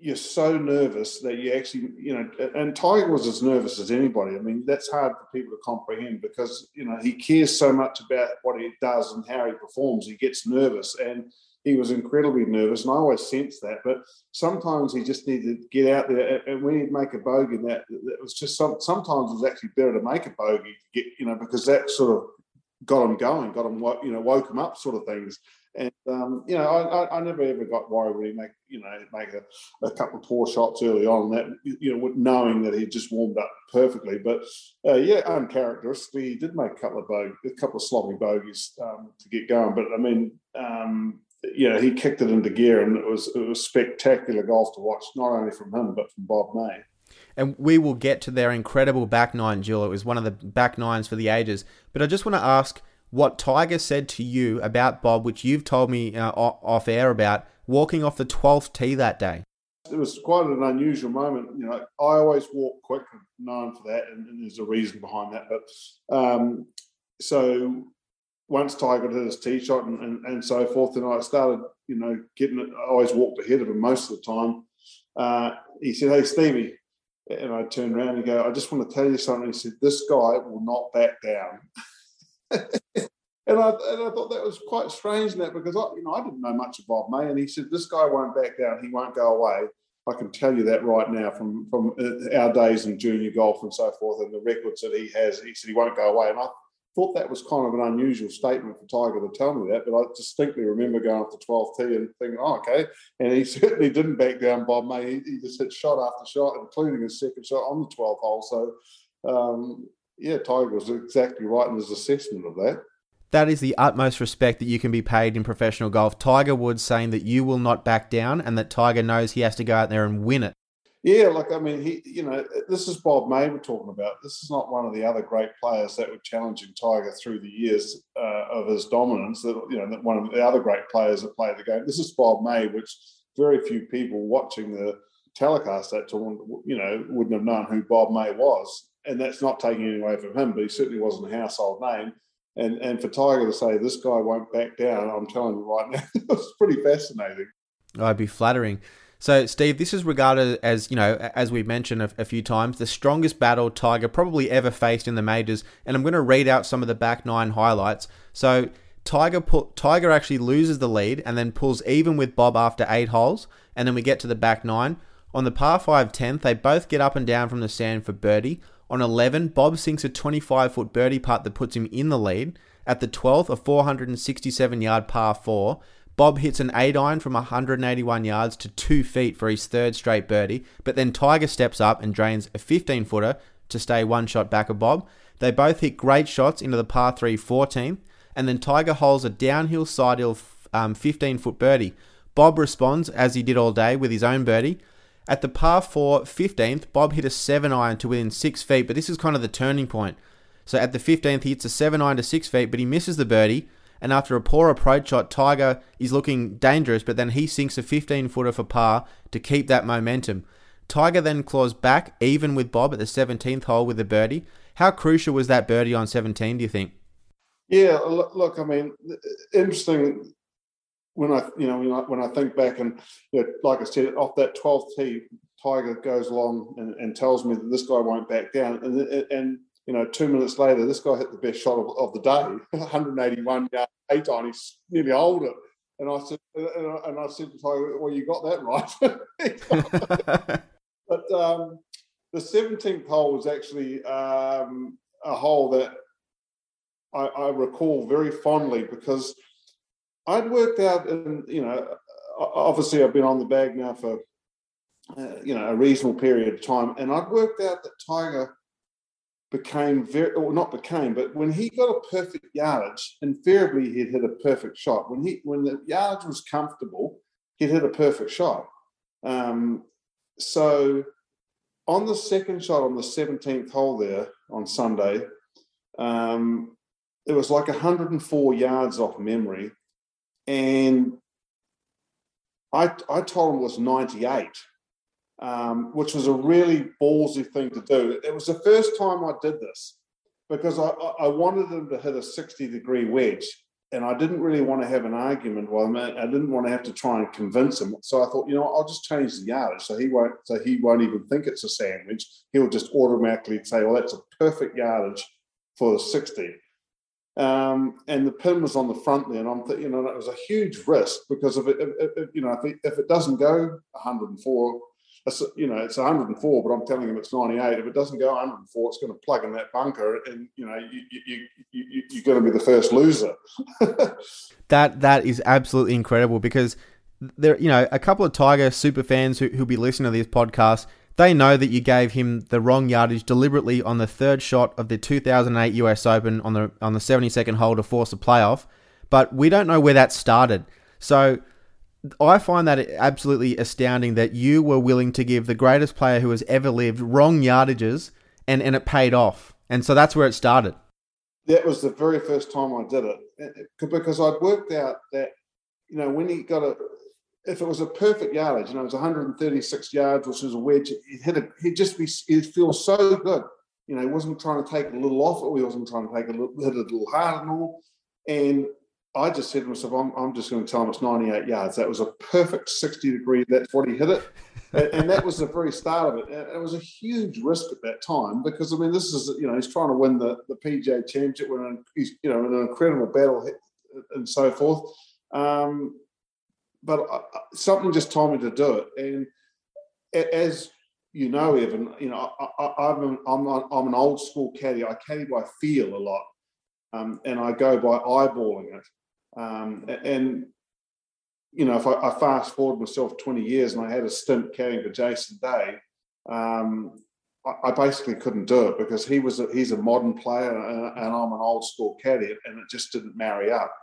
you're so nervous that you actually, you know, and Tiger was as nervous as anybody. I mean, that's hard for people to comprehend because, you know, he cares so much about what he does and how he performs. He gets nervous and he was incredibly nervous. And I always sense that. But sometimes he just needed to get out there. And when he'd make a bogey, that, that was just some, sometimes it was actually better to make a bogey get, you know, because that sort of got him going, got him, you know, woke him up, sort of things. And um, you know, I, I, never ever got worried when he make you know make a, a couple of poor shots early on. That you know, knowing that he just warmed up perfectly. But uh, yeah, uncharacteristically, he did make a couple of bog- a couple of sloppy bogeys um, to get going. But I mean, um, you know, he kicked it into gear, and it was it was spectacular golf to watch, not only from him but from Bob May. And we will get to their incredible back nine, Jill. It was one of the back nines for the ages. But I just want to ask what Tiger said to you about Bob, which you've told me uh, off air about walking off the 12th tee that day. It was quite an unusual moment. You know, I always walk quick, known for that, and, and there's a reason behind that. But um, so once Tiger did his tee shot and, and, and, so forth, and I started, you know, getting it. I always walked ahead of him most of the time. Uh, he said, "Hey, Stevie," and I turned around and go, "I just want to tell you something." He said, "This guy will not back down." and I and I thought that was quite strange that because I, you know, I didn't know much of Bob May, and he said, "This guy won't back down. He won't go away." I can tell you that right now from from uh, our days in junior golf and so forth, and the records that he has. He said he won't go away, and I thought that was kind of an unusual statement for Tiger to tell me that, but I distinctly remember going off the 12th tee and thinking, oh, okay. And he certainly didn't back down Bob May. He, he, just hit shot after shot, including his second shot on the 12th hole. So, um, yeah, Tiger was exactly right in his assessment of that. That is the utmost respect that you can be paid in professional golf. Tiger Woods saying that you will not back down and that Tiger knows he has to go out there and win it. Yeah, like I mean, he, you know, this is Bob May we're talking about. This is not one of the other great players that were challenging Tiger through the years uh, of his dominance. That you know, that one of the other great players that played the game. This is Bob May, which very few people watching the telecast that time, you know, wouldn't have known who Bob May was. And that's not taking anything away from him, but he certainly wasn't a household name. And and for Tiger to say this guy won't back down, I'm telling you right now, it's pretty fascinating. I'd be flattering. So, Steve, this is regarded as, you know, as we've mentioned a, a, few times, the strongest battle Tiger probably ever faced in the majors. And I'm going to read out some of the back nine highlights. So, Tiger pu- Tiger actually loses the lead and then pulls even with Bob after eight holes. And then we get to the back nine. On the par 5 10th, they both get up and down from the sand for birdie. On 11, Bob sinks a 25 foot birdie putt that puts him in the lead. At the 12th, a 467 yard par 4. Bob hits an 8 iron from 181 yards to 2 feet for his third straight birdie, but then Tiger steps up and drains a 15 footer to stay one shot back of Bob. They both hit great shots into the par 3 14th, and then Tiger holes a downhill side hill um, 15 foot birdie. Bob responds, as he did all day, with his own birdie. At the par 4 15th, Bob hit a 7 iron to within 6 feet, but this is kind of the turning point. So at the 15th, he hits a 7 iron to 6 feet, but he misses the birdie and after a poor approach shot, Tiger is looking dangerous, but then he sinks a 15 footer for par to keep that momentum. Tiger then claws back, even with Bob at the 17th hole with a birdie. How crucial was that birdie on 17, do you think? Yeah, look, I mean, interesting when I, you know, when I, think back and, you know, like I said, off that 12th tee, Tiger goes along and, and tells me that this guy won't back down. And, and you know, two minutes later, this guy hit the best shot of, of the day, 181 yard eight on. He's nearly hold it. And I said, and I, said to Tiger, well, you got that right. but um, the 17th hole was actually um, a hole that I, I, recall very fondly because I'd worked out, and you know, obviously I've been on the bag now for uh, you know a reasonable period of time, and I'd worked out that Tiger became very, or not became, but when he got a perfect yardage, invariably he'd hit a perfect shot. When he when the yardage was comfortable, he'd hit a perfect shot. Um, so on the second shot on the 17th hole there on Sunday, um, it was like 104 yards off memory. And I, I told him it was 98 um, which was a really ballsy thing to do. It was the first time I did this because I, I wanted him to hit a 60 degree wedge and I didn't really want to have an argument with him. I didn't want to have to try and convince him. So I thought, you know, I'll just change the yardage so he won't so he won't even think it's a sandwich. He'll just automatically say, well, that's a perfect yardage for the 60. Um, and the pin was on the front there, and I'm thinking, you know, it was a huge risk because if it, if, if, you know, if it, if it doesn't go 104, you know, it's 104, but I'm telling him it's 98. If it doesn't go 104, it's going to plug in that bunker, and you know, you, you, you, you're going to be the first loser. that that is absolutely incredible because there, you know, a couple of Tiger super fans who who'll be listening to this podcast. They know that you gave him the wrong yardage deliberately on the third shot of the 2008 US Open on the on the 72nd hole to force a playoff, but we don't know where that started. So I find that absolutely astounding that you were willing to give the greatest player who has ever lived wrong yardages and, and it paid off. And so that's where it started. That was the very first time I did it because I'd worked out that, you know, when he got a, if it was a perfect yardage, you know, it was 136 yards, which is a wedge, he'd hit it, he'd just be, he'd feel so good. You know, he wasn't trying to take a little off it, he wasn't trying to take a little, hit a little hard and all. And I just said to myself, I'm, I'm just going to tell him it's 98 yards. That was a perfect 60 degree. That's what he hit it. and, that was the very start of it. And it was a huge risk at that time because, I mean, this is, you know, he's trying to win the, the PGA championship. He's, you know, in an incredible battle and so forth. Um, but I, something just told me to do it. And as you know, Evan, you know, I, am an, I'm, I'm an old school caddy. I caddy by feel a lot. Um, and I go by eyeballing it. Um, and you know, if I, I, fast forward myself 20 years and I had a stint carrying for Jason Day, um, I, basically couldn't do it because he was a, he's a modern player and, and, I'm an old school caddy, and it just didn't marry up.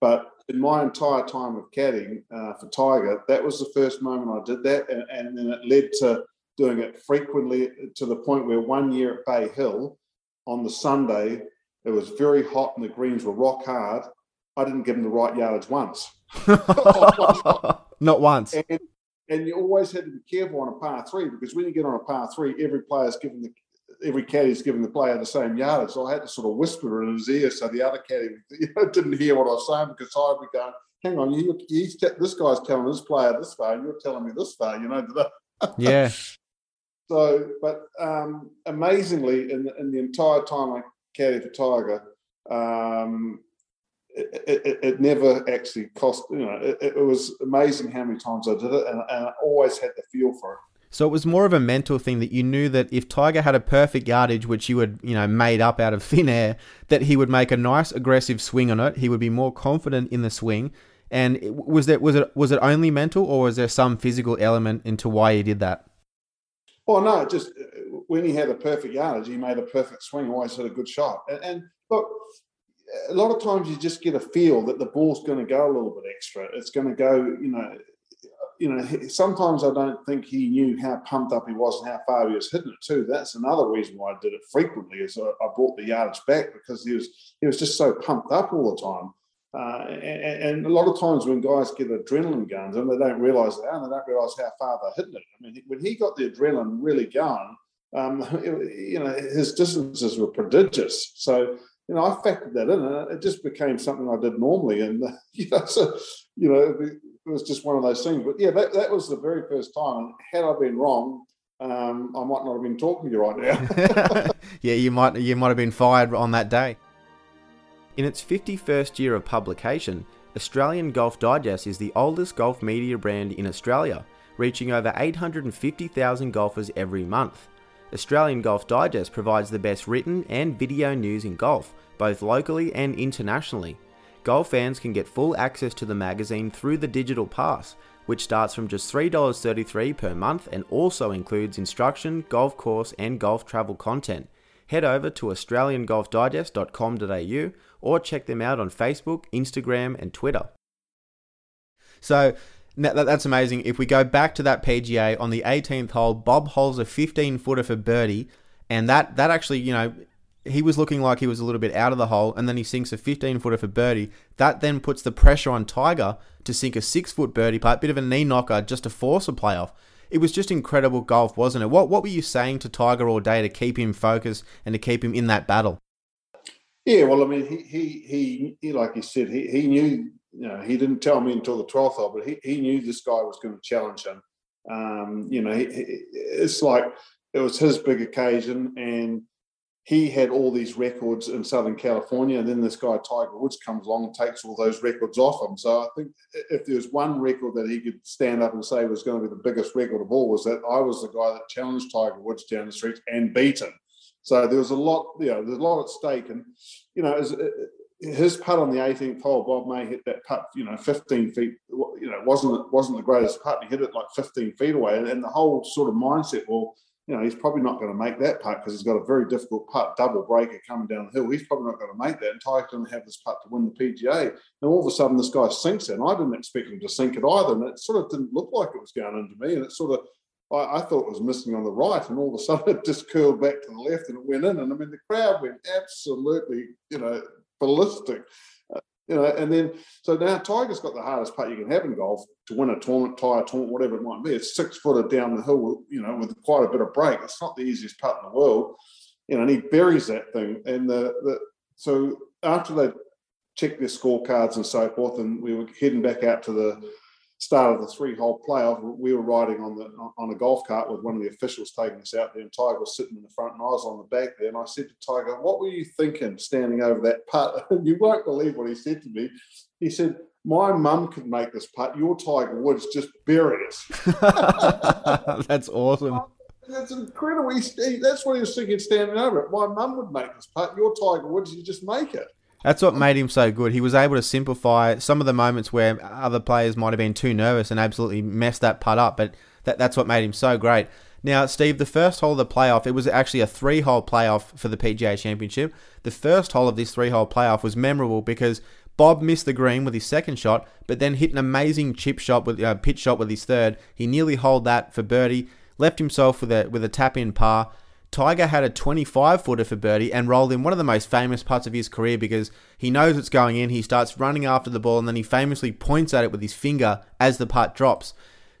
But in my entire time of caddying uh, for Tiger, that was the first moment I did that, and, and then it led to doing it frequently to the point where one year at Bay Hill on the Sunday, it was very hot and the greens were rock hard. I didn't give him the right yardage once. Not once. And, and, you always had to be careful on a par three because when you get on a par three, every player's given the every caddy's giving the player the same yardage. So I had to sort of whisper in his ear so the other caddy you know, didn't hear what I was saying because I'd be going, "Hang on, you, he's te- this guy's telling this player this far, and you're telling me this far." You know. yeah. So, but um, amazingly, in, in the entire time I caddy for Tiger, um, it, it, it, never actually cost, you know, it, it, was amazing how many times I did it and, and I always had the feel for it. So it was more of a mental thing that you knew that if Tiger had a perfect yardage, which you had, you know, made up out of thin air, that he would make a nice aggressive swing on it. He would be more confident in the swing. And was that was it was it only mental, or was there some physical element into why he did that? Well, no, just when he had a perfect yardage, he made a perfect swing. Always had a good shot. And, and look, a lot of times you just get a feel that the ball's going to go a little bit extra. It's going to go, you know, you know. Sometimes I don't think he knew how pumped up he was and how far he was hitting it too. That's another reason why I did it frequently. Is I, brought the yardage back because he was he was just so pumped up all the time. Uh, and, and, a lot of times when guys get adrenaline guns and they don't realise that, and they don't realise how far they're hitting it. I mean, when he got the adrenaline really going, um, it, you know, his distances were prodigious. So you know, I factored that in, and it just became something I did normally. And you know, so you know, it was just one of those things. But yeah, that, that was the very first time. And had I been wrong, um, I might not have been talking to you right now. yeah, you might you might have been fired on that day. In its 51st year of publication, Australian Golf Digest is the oldest golf media brand in Australia, reaching over 850,000 golfers every month. Australian Golf Digest provides the best written and video news in golf, both locally and internationally. Golf fans can get full access to the magazine through the digital pass, which starts from just $3.33 per month and also includes instruction, golf course, and golf travel content. Head over to australiangolfdigest.com.au or check them out on Facebook, Instagram, and Twitter. So, that's amazing. If we go back to that PGA on the 18th hole, Bob holes a 15 footer for birdie, and that that actually, you know, he was looking like he was a little bit out of the hole, and then he sinks a 15 footer for birdie. That then puts the pressure on Tiger to sink a six foot birdie putt, bit of a knee knocker just to force a playoff. It was just incredible golf, wasn't it? What what were you saying to Tiger all day to keep him focused and to keep him in that battle? Yeah, well, I mean, he he he, he like you said, he, he knew you know, he didn't tell me until the 12th hole, but he, he knew this guy was going to challenge him. Um, you know, he, he, it's like it was his big occasion, and he had all these records in Southern California, and then this guy Tiger Woods comes along and takes all those records off him. So I think if there's one record that he could stand up and say was going to be the biggest record of all, was that I was the guy that challenged Tiger Woods down the street and beat him. So there was a lot, you know, there's a lot at stake, and you know, as, uh, his putt on the 18th hole, Bob May hit that putt, you know, 15 feet. You know, wasn't wasn't the greatest putt. He hit it like 15 feet away, and, and the whole sort of mindset, well you know, he's probably not going to make that putt because he's got a very difficult putt, double breaker coming down the hill. He's probably not going to make that. And Tiger's going to have this putt to win the PGA. And all of a sudden, this guy sinks it. And I didn't expect him to sink it either. And it sort of didn't look like it was going into me. And it sort of, I, I thought it was missing on the right. And all of a sudden, it just curled back to the left and it went in. And I mean, the crowd went absolutely, you know, ballistic you know, and then so now Tiger's got the hardest putt you can have in golf to win a tournament, tie a tournament, whatever it might be. It's six footer down the hill, you know, with quite a bit of break. It's not the easiest putt in the world, you know, and he buries that thing. And the, the so after they checked their scorecards and so forth, and we were heading back out to the start of the three-hole playoff, we were riding on the on a golf cart with one of the officials taking us out there, and Tiger was sitting in the front, and I was on the back there. And I said to Tiger, "What were you thinking standing over that putt?" And you won't believe what he said to me. He said, "My mum could make this putt. You're Tiger Woods just bury it." That's awesome. That's incredible. He, that's what he was thinking standing over it. My mum would make this putt. You're Tiger Woods, you just make it. That's what made him so good. He was able to simplify some of the moments where other players might have been too nervous and absolutely messed that putt up, but that, that's what made him so great. Now, Steve, the first hole of the playoff, it was actually a three hole playoff for the PGA Championship. The first hole of this three hole playoff was memorable because Bob missed the green with his second shot, but then hit an amazing chip shot with uh, pitch shot with his third. He nearly holed that for birdie, left himself with a with a tap in par. Tiger had a 25 footer for birdie and rolled in one of the most famous putts of his career because he knows it's going in. He starts running after the ball and then he famously points at it with his finger as the putt drops.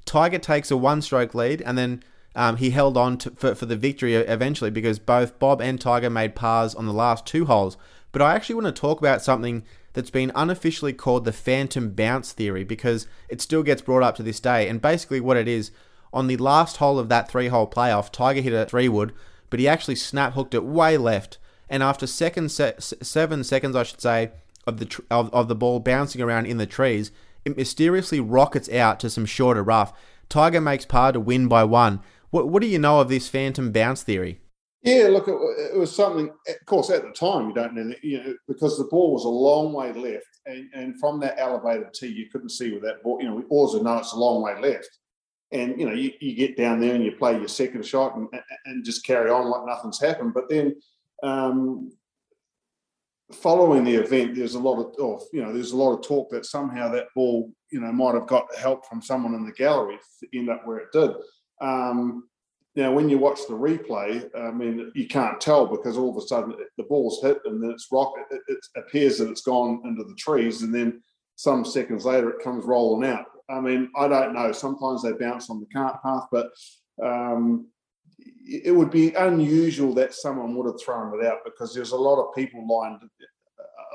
Tiger takes a one stroke lead and then um, he held on to, for, for the victory eventually because both Bob and Tiger made pars on the last two holes. But I actually want to talk about something that's been unofficially called the phantom bounce theory because it still gets brought up to this day. And basically, what it is on the last hole of that three hole playoff, Tiger hit a three wood but he actually snap hooked it way left. And after second se- seven seconds, I should say, of the tr- of, of the ball bouncing around in the trees, it mysteriously rockets out to some shorter rough. Tiger makes par to win by one. What what do you know of this phantom bounce theory? Yeah, look, it, it was something. Of course, at the time, you don't know, that, you know, because the ball was a long way left, and, and from that elevated tee, you couldn't see where that ball. You know, we also know it's a long way left and you know you, you get down there and you play your second shot and, and just carry on like nothing's happened. But then um, following the event there's a lot of oh, you know there's a lot of talk that somehow that ball you know might have got help from someone in the gallery to end up where it did. Um, now when you watch the replay i mean you can't tell because all of a sudden the ball's hit and then it's rock it, it appears that it's gone into the trees and then some seconds later it comes rolling out I mean, I don't know. Sometimes they bounce on the cart path, but um, it would be unusual that someone would have thrown it out because there's a lot of people lined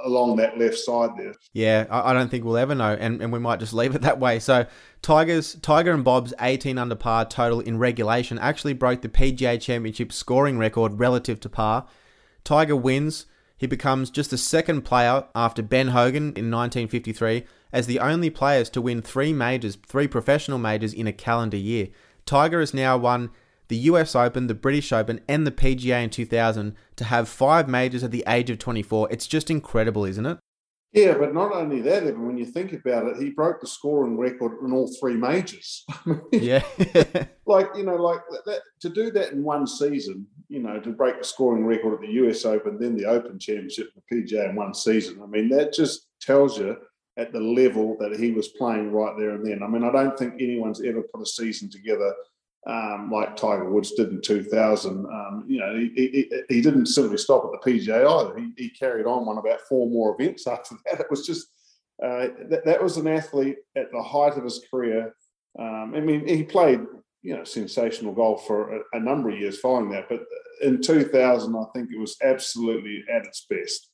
along that left side there. Yeah, I don't think we'll ever know, and, and we might just leave it that way. So, Tigers, Tiger and Bob's 18 under par total in regulation actually broke the PGA Championship scoring record relative to par. Tiger wins. He becomes just the second player after Ben Hogan in 1953 as the only players to win three majors, three professional majors in a calendar year. Tiger has now won the US Open, the British Open, and the PGA in 2000 to have five majors at the age of 24. It's just incredible, isn't it? Yeah, but not only that, even when you think about it, he broke the scoring record in all three majors. yeah. like, you know, like that, to do that in one season, you know, to break the scoring record at the US Open, then the Open Championship, the PGA in one season. I mean, that just tells you at the level that he was playing right there and then. I mean, I don't think anyone's ever put a season together um, like Tiger Woods did in 2000. Um, you know, he, he, he, didn't simply stop at the PGA either. He, he, carried on, won about four more events after that. It was just uh, that, that was an athlete at the height of his career. Um, I mean, he played you know sensational golf for a, a number of years following that, but in 2000, I think it was absolutely at its best.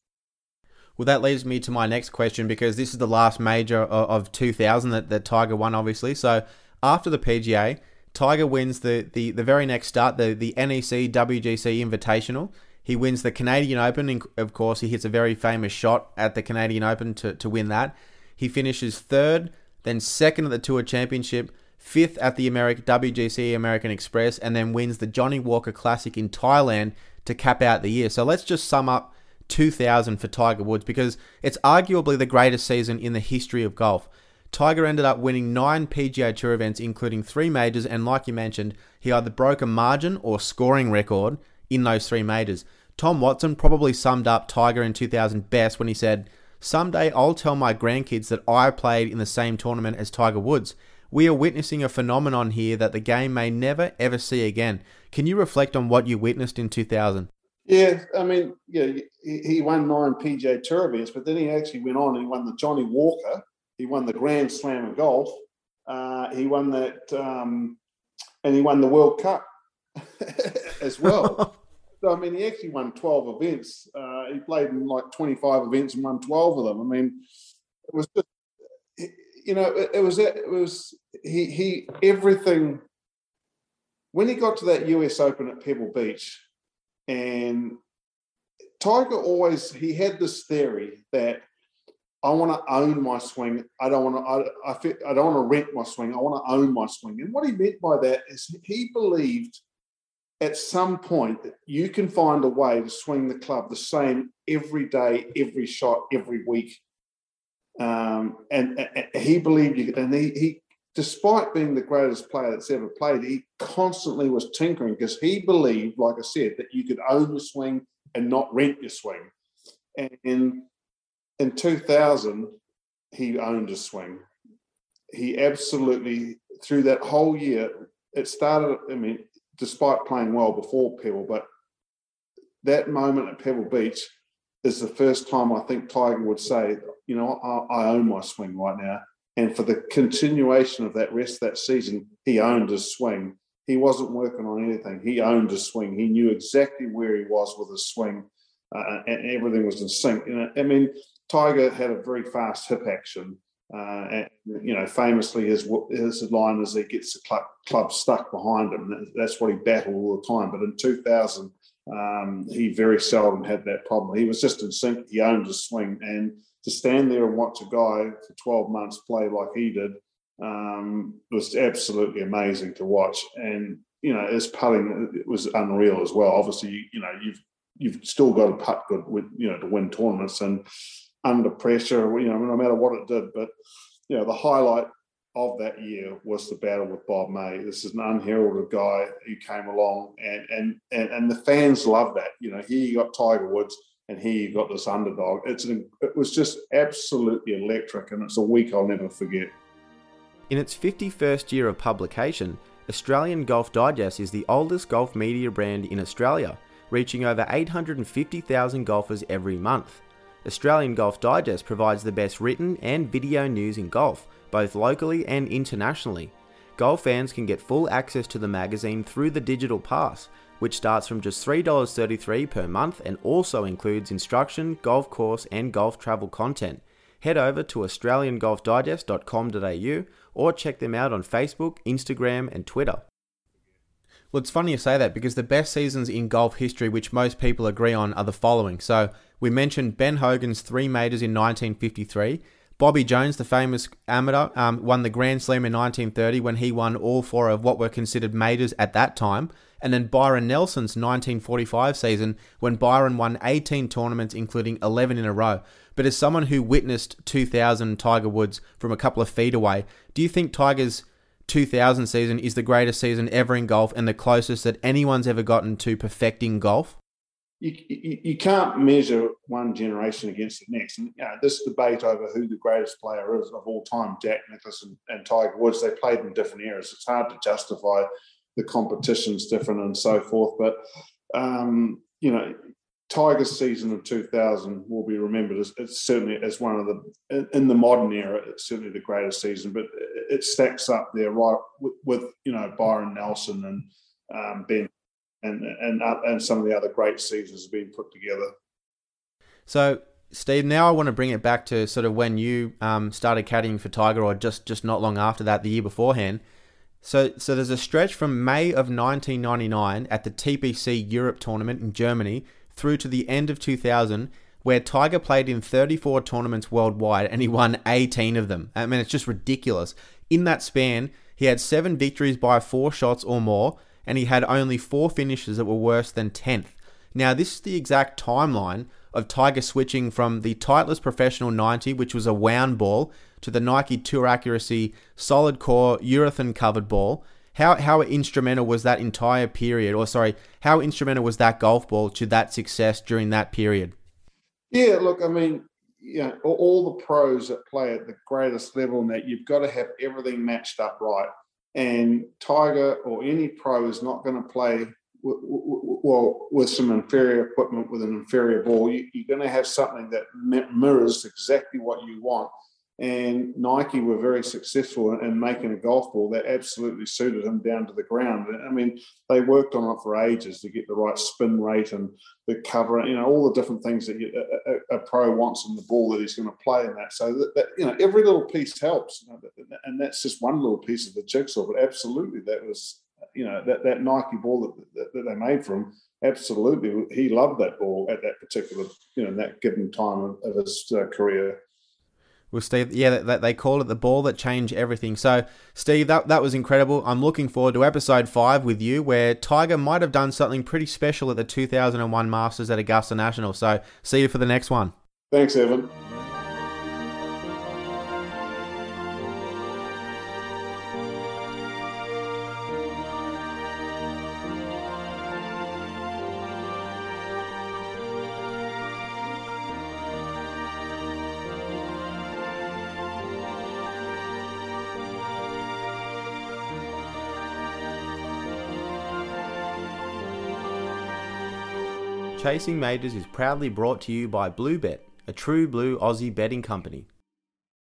Well, that leads me to my next question because this is the last major of, of 2000 that, that Tiger won, obviously. So after the PGA, Tiger wins the, the, the very next start, the, the NEC WGC Invitational. He wins the Canadian Open. Of course, he hits a very famous shot at the Canadian Open to, to win that. He finishes third, then second at the Tour Championship, fifth at the American WGC American Express, and then wins the Johnnie Walker Classic in Thailand to cap out the year. So let's just sum up 2000 for Tiger Woods because it's arguably the greatest season in the history of golf. Tiger ended up winning nine PGA Tour events, including three majors, and like you mentioned, he either broke a margin or scoring record in those three majors. Tom Watson probably summed up Tiger in 2000 best when he said, Someday I'll tell my grandkids that I played in the same tournament as Tiger Woods. We are witnessing a phenomenon here that the game may never ever see again. Can you reflect on what you witnessed in 2000? Yeah, I mean, yeah, he, he won nine PGA Tour events, but then he actually went on and he won the Johnnie Walker, he won the Grand Slam of golf, uh, he won that, um, and he won the World Cup as well. so I mean, he actually won twelve events. Uh, he played in like twenty-five events and won twelve of them. I mean, it was just, you know, it, it was it was he he everything. When he got to that U.S. Open at Pebble Beach, and Tiger always he had this theory that I want to own my swing. I don't want to. I, I, feel, I don't want to rent my swing. I want to own my swing. And what he meant by that is he believed at some point that you can find a way to swing the club the same every day, every shot, every week. Um, and, and, he believed you. And he, he, despite being the greatest player that's ever played, he constantly was tinkering because he believed, like I said, that you could own the swing and not rent your swing. And in 2000, he owned his swing. He absolutely, through that whole year, it started, I mean, despite playing well before Pebble, but that moment at Pebble Beach is the first time I think Tiger would say, you know, I, I own my swing right now. And for the continuation of that rest that season, he owned his swing. He wasn't working on anything. He owned his swing. He knew exactly where he was with his swing, uh, and everything was in sync. You know, I mean, Tiger had a very fast hip action. Uh, and, you know, famously, his his line is he gets the club, club stuck behind him. That's what he battled all the time. But in 2000, um, he very seldom had that problem. He was just in sync. He owned his swing, and to stand there and watch a guy for 12 months play like he did um, was absolutely amazing to watch. And you know, his putting it was unreal as well. Obviously, you, know, you've you've still got to putt good, with, you know, to win tournaments and under pressure, you know, no matter what it did. But, you know, the highlight of that year was the battle with Bob May. This is an unheralded guy who came along and and and, and the fans love that. You know, here you got Tiger Woods and here you got this underdog. It's an, it was just absolutely electric and it's a week I'll never forget. In its 51st year of publication, Australian Golf Digest is the oldest golf media brand in Australia, reaching over 850,000 golfers every month. Australian Golf Digest provides the best written and video news in golf, both locally and internationally. Golf fans can get full access to the magazine through the digital pass, which starts from just $3.33 per month and also includes instruction, golf course, and golf travel content. Head over to australiangolfdigest.com.au or check them out on Facebook, Instagram, and Twitter. Well, it's funny you say that because the best seasons in golf history, which most people agree on, are the following. So, we mentioned Ben Hogan's three majors in 1953. Bobby Jones, the famous amateur, um, won the Grand Slam in 1930 when he won all four of what were considered majors at that time. And then Byron Nelson's 1945 season when Byron won 18 tournaments, including 11 in a row. But as someone who witnessed 2000 Tiger Woods from a couple of feet away, do you think Tiger's 2000 season is the greatest season ever in golf and the closest that anyone's ever gotten to perfecting golf? You, you, can't measure one generation against the next. And you know, this debate over who the greatest player is of all time, Jack and, and Tiger Woods, they played in different eras. It's hard to justify the competition's different and so forth. But um, you know, Tiger's season of 2000 will be remembered as it's certainly as one of the in the modern era. It's certainly the greatest season, but it stacks up there right with, with you know Byron Nelson and um, Ben and and uh, and some of the other great seasons have been put together. So. Steve, now I want to bring it back to sort of when you um, started caddying for Tiger, or just, just not long after that, the year beforehand. So, so there's a stretch from May of 1999 at the TPC Europe tournament in Germany through to the end of 2000, where Tiger played in 34 tournaments worldwide and he won 18 of them. I mean, it's just ridiculous. In that span, he had seven victories by four shots or more, and he had only four finishes that were worse than 10th. Now, this is the exact timeline of Tiger switching from the Titleist Professional 90, which was a wound ball, to the Nike Tour Accuracy solid core urethane covered ball. How, how instrumental was that entire period, or sorry, how instrumental was that golf ball to that success during that period? Yeah, look, I mean, you know, all the pros that play at the greatest level and that you've got to have everything matched up right. And Tiger or any pro is not going to play well with some inferior equipment with an inferior ball. You, are going to have something that mirrors exactly what you want and Nike were very successful in making a golf ball that absolutely suited him down to the ground. I mean, they worked on it for ages to get the right spin rate and the cover, you know, all the different things that you, a, a, pro wants in the ball that he's going to play in that. So that, that you know, every little piece helps, you know, and that's just one little piece of the jigsaw. But absolutely, that was, you know, that, that Nike ball that, that, that they made for him. Absolutely, he loved that ball at that particular, you know, that given time of, of his uh, career with Steve. Yeah, that they call it the ball that changed everything. So, Steve, that that was incredible. I'm looking forward to episode five with you, where Tiger might have done something pretty special at the 2001 Masters at Augusta National. So, see you for the next one. Thanks, Evan. Chasing Majors is proudly brought to you by Bluebet, a true blue Aussie betting company.